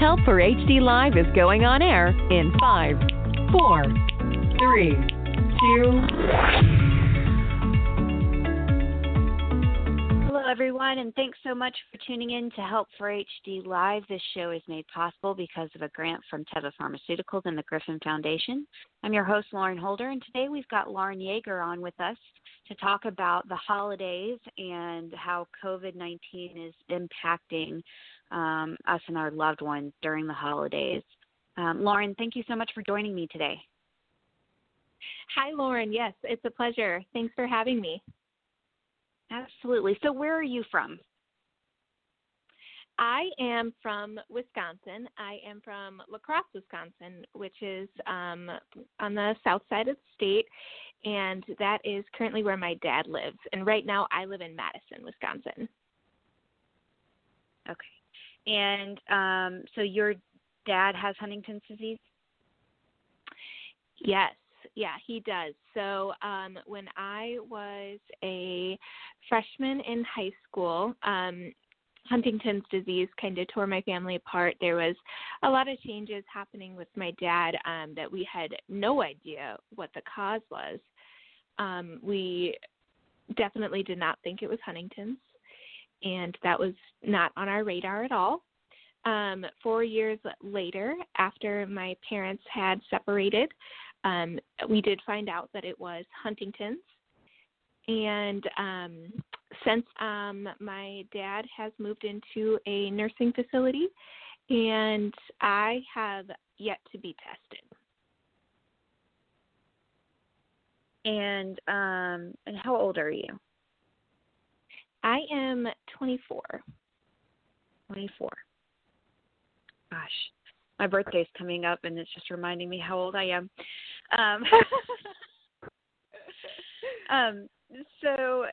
Help for HD Live is going on air in 5, 4, 3, 2, everyone, and thanks so much for tuning in to Help for HD Live. This show is made possible because of a grant from Teva Pharmaceuticals and the Griffin Foundation. I'm your host, Lauren Holder, and today we've got Lauren Yaeger on with us to talk about the holidays and how COVID 19 is impacting um, us and our loved ones during the holidays. Um, Lauren, thank you so much for joining me today. Hi, Lauren. Yes, it's a pleasure. Thanks for having me. Absolutely. So, where are you from? I am from Wisconsin. I am from La Crosse, Wisconsin, which is um, on the south side of the state, and that is currently where my dad lives. And right now, I live in Madison, Wisconsin. Okay. And um, so, your dad has Huntington's disease? Yes yeah, he does. So um, when I was a freshman in high school, um, Huntington's disease kind of tore my family apart. There was a lot of changes happening with my dad um, that we had no idea what the cause was. Um, we definitely did not think it was Huntington's, and that was not on our radar at all. Um, four years later, after my parents had separated, um, we did find out that it was Huntington's. And um, since um, my dad has moved into a nursing facility, and I have yet to be tested. And um, and how old are you? I am 24. 24. Gosh, my birthday's coming up, and it's just reminding me how old I am. Um, um, so,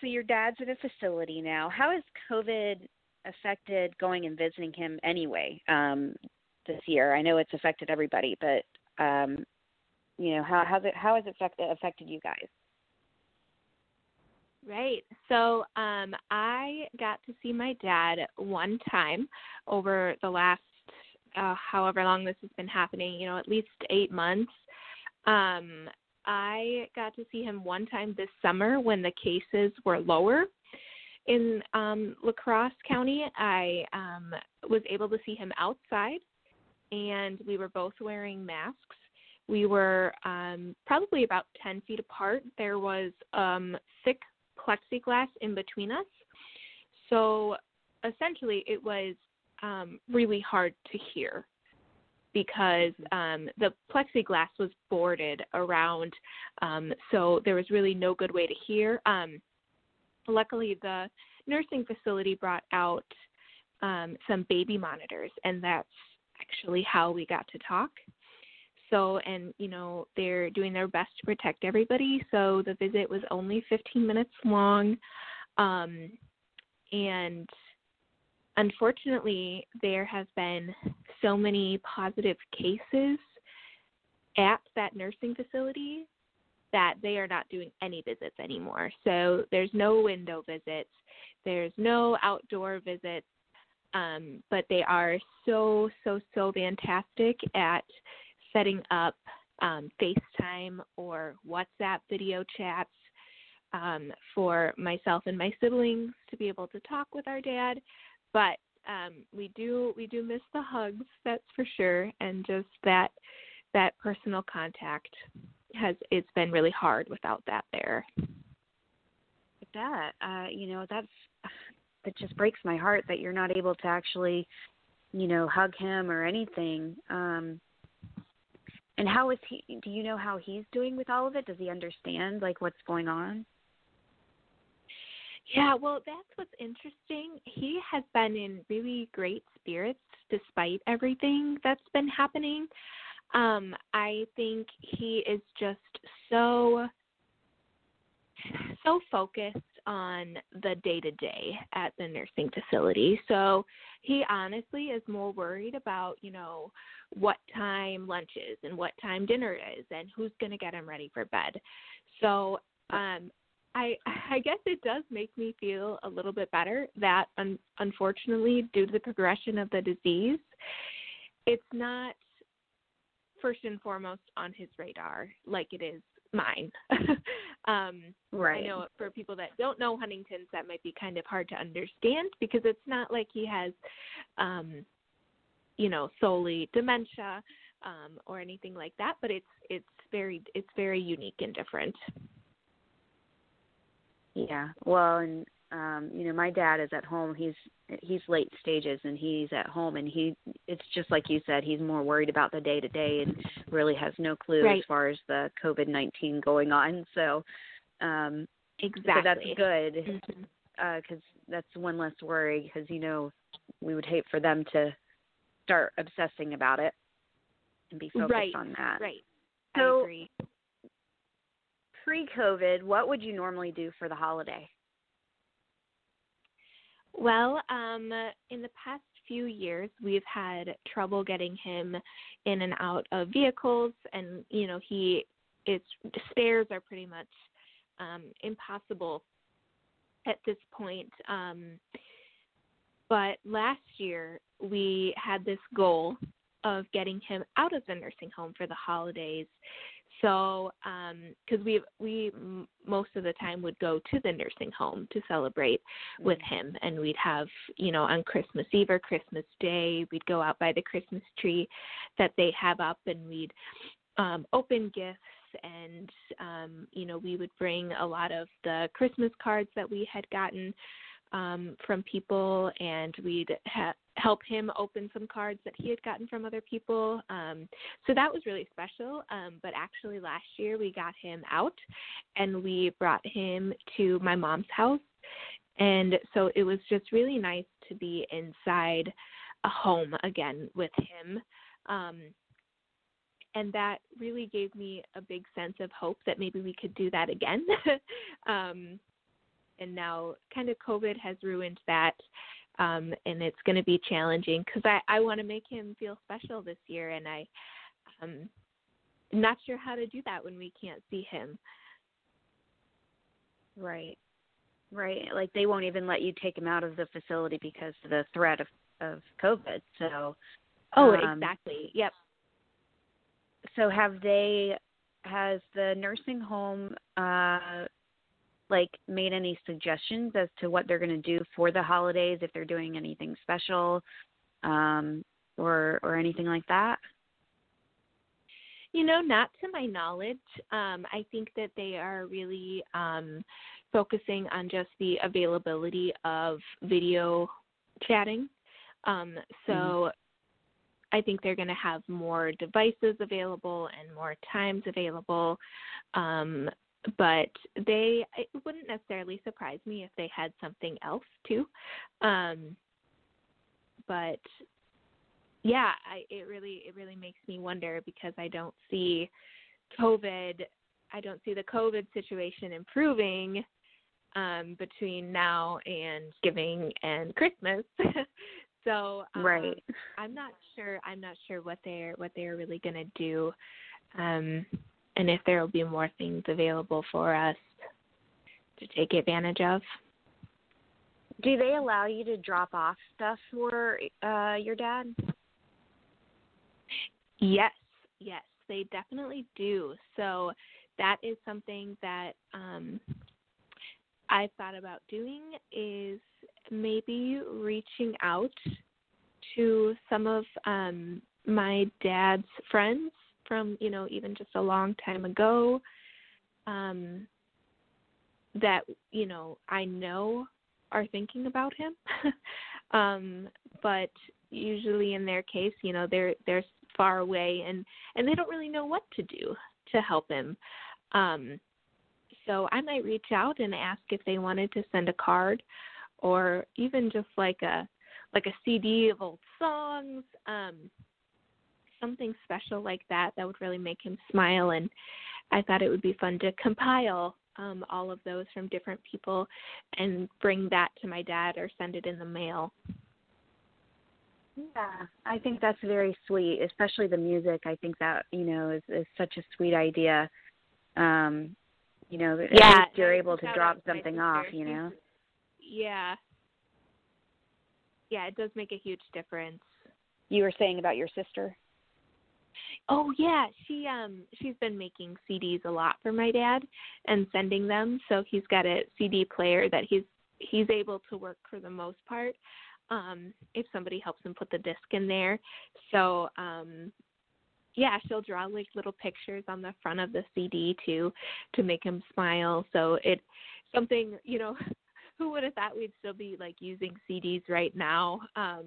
so your dad's in a facility now. How has COVID affected going and visiting him anyway um, this year? I know it's affected everybody, but um, you know how how's it how has it affected affected you guys? Right. So um, I got to see my dad one time over the last uh, however long this has been happening, you know, at least eight months. Um, I got to see him one time this summer when the cases were lower in um, La Crosse County. I um, was able to see him outside, and we were both wearing masks. We were um, probably about 10 feet apart. There was um, thick plexiglass in between us. So essentially, it was um, really hard to hear because um, the plexiglass was boarded around, um, so there was really no good way to hear. Um, luckily, the nursing facility brought out um, some baby monitors, and that's actually how we got to talk. So, and you know, they're doing their best to protect everybody. So the visit was only 15 minutes long, um, and unfortunately, there have been so many positive cases at that nursing facility that they are not doing any visits anymore. So there's no window visits, there's no outdoor visits, um, but they are so, so, so fantastic at setting up um, FaceTime or WhatsApp video chats um, for myself and my siblings to be able to talk with our dad but um, we do we do miss the hugs, that's for sure, and just that that personal contact has it's been really hard without that there. That uh, you know that's that just breaks my heart that you're not able to actually you know hug him or anything. Um, and how is he? Do you know how he's doing with all of it? Does he understand like what's going on? Yeah, well, that's what's interesting. He has been in really great spirits despite everything that's been happening. Um, I think he is just so so focused on the day to day at the nursing facility. So he honestly is more worried about, you know, what time lunch is and what time dinner is and who's going to get him ready for bed. So um I I guess it does make me feel a little bit better that un- unfortunately due to the progression of the disease it's not first and foremost on his radar like it is mine. um, right. I know for people that don't know Huntington's, that might be kind of hard to understand because it's not like he has, um, you know, solely dementia um, or anything like that. But it's it's very it's very unique and different. Yeah. Well, and um you know my dad is at home. He's he's late stages and he's at home and he it's just like you said he's more worried about the day to day and really has no clue right. as far as the covid-19 going on. So um exactly so that's good mm-hmm. uh cuz that's one less worry cuz you know we would hate for them to start obsessing about it and be focused right. on that. Right. So I agree. pre-covid what would you normally do for the holiday well, um, in the past few years, we've had trouble getting him in and out of vehicles, and you know, he it's stairs are pretty much um, impossible at this point. Um, but last year, we had this goal of getting him out of the nursing home for the holidays so, because um, we we most of the time would go to the nursing home to celebrate with mm-hmm. him, and we'd have you know on Christmas Eve or Christmas Day, we'd go out by the Christmas tree that they have up, and we'd um, open gifts, and um, you know we would bring a lot of the Christmas cards that we had gotten um, from people, and we'd ha- help him open some cards that he had gotten from other people. Um, so that was really special. Um, but actually, last year we got him out, and we brought him to my mom's house, and so it was just really nice to be inside a home again with him. Um, and that really gave me a big sense of hope that maybe we could do that again. um, and now kind of COVID has ruined that. Um, and it's going to be challenging because I, I want to make him feel special this year, and I, um, not sure how to do that when we can't see him. Right, right. Like they won't even let you take him out of the facility because of the threat of of COVID. So. Oh, um, exactly. Yep. So have they? Has the nursing home uh, like made any suggestions as to what they're going to do for the holidays if they're doing anything special um or or anything like that you know not to my knowledge um i think that they are really um focusing on just the availability of video chatting um so mm-hmm. I think they're going to have more devices available and more times available. Um, but they it wouldn't necessarily surprise me if they had something else too. Um but yeah i it really it really makes me wonder because i don't see covid i don't see the covid situation improving um between now and giving and christmas. So um, right. I'm not sure i'm not sure what they're what they're really going to do. Um and if there will be more things available for us to take advantage of. Do they allow you to drop off stuff for uh, your dad? Yes, yes, they definitely do. So that is something that um, I thought about doing is maybe reaching out to some of um, my dad's friends from you know even just a long time ago um that you know I know are thinking about him. Um but usually in their case you know they're they're far away and and they don't really know what to do to help him. Um so I might reach out and ask if they wanted to send a card or even just like a like a CD of old songs, um, something special like that that would really make him smile. And I thought it would be fun to compile um, all of those from different people and bring that to my dad or send it in the mail. Yeah, I think that's very sweet, especially the music. I think that you know is, is such a sweet idea. Um, you know, yeah, you're able to drop something off. You know. Yeah. Yeah, it does make a huge difference. You were saying about your sister. Oh yeah, she um she's been making CDs a lot for my dad and sending them. So he's got a CD player that he's he's able to work for the most part. Um if somebody helps him put the disc in there. So um yeah, she'll draw like little pictures on the front of the CD too to make him smile. So it something, you know, who would have thought we'd still be like using CDs right now? Um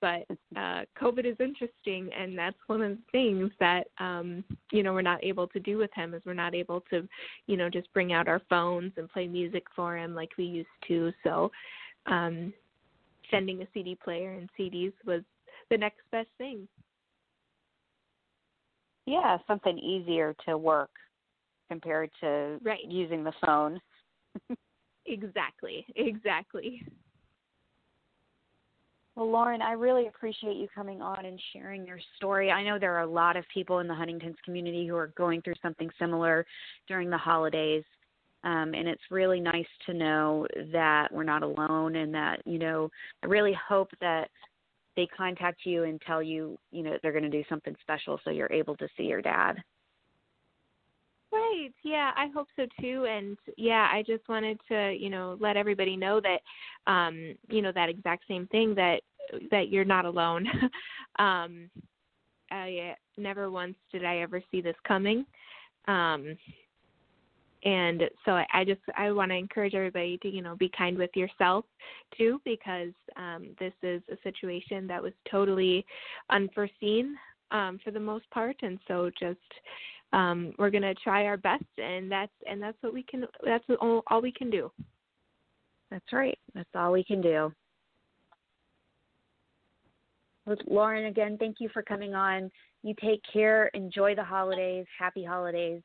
but uh, COVID is interesting, and that's one of the things that um, you know we're not able to do with him is we're not able to, you know, just bring out our phones and play music for him like we used to. So, um, sending a CD player and CDs was the next best thing. Yeah, something easier to work compared to right. using the phone. exactly, exactly. Well, Lauren, I really appreciate you coming on and sharing your story. I know there are a lot of people in the Huntington's community who are going through something similar during the holidays. Um, and it's really nice to know that we're not alone and that, you know, I really hope that they contact you and tell you, you know, they're going to do something special so you're able to see your dad. Right. Yeah, I hope so too. And yeah, I just wanted to, you know, let everybody know that um, you know, that exact same thing that that you're not alone. um I never once did I ever see this coming. Um and so I, I just I want to encourage everybody to you know be kind with yourself too because um, this is a situation that was totally unforeseen um, for the most part, and so just um, we're going to try our best, and that's and that's what we can. That's all, all we can do. That's right. That's all we can do. Lauren, again, thank you for coming on. You take care. Enjoy the holidays. Happy holidays.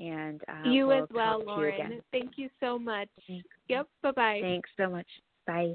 And uh, you we'll as well, Lauren. You thank you so much. Yep. Bye bye. Thanks so much. Bye.